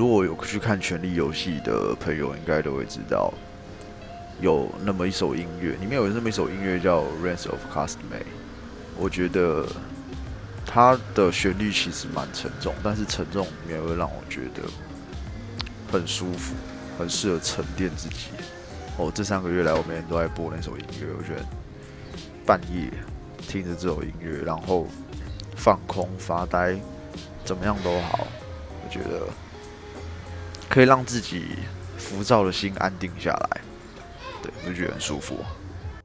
如果有去看《权力游戏》的朋友，应该都会知道，有那么一首音乐，里面有那么一首音乐叫《rans of Cast May》。我觉得它的旋律其实蛮沉重，但是沉重里面会让我觉得很舒服，很适合沉淀自己。哦，这三个月来，我每天都在播那首音乐，我觉得半夜听着这首音乐，然后放空发呆，怎么样都好，我觉得可以让自己浮躁的心安定下来，对，我就觉得很舒服。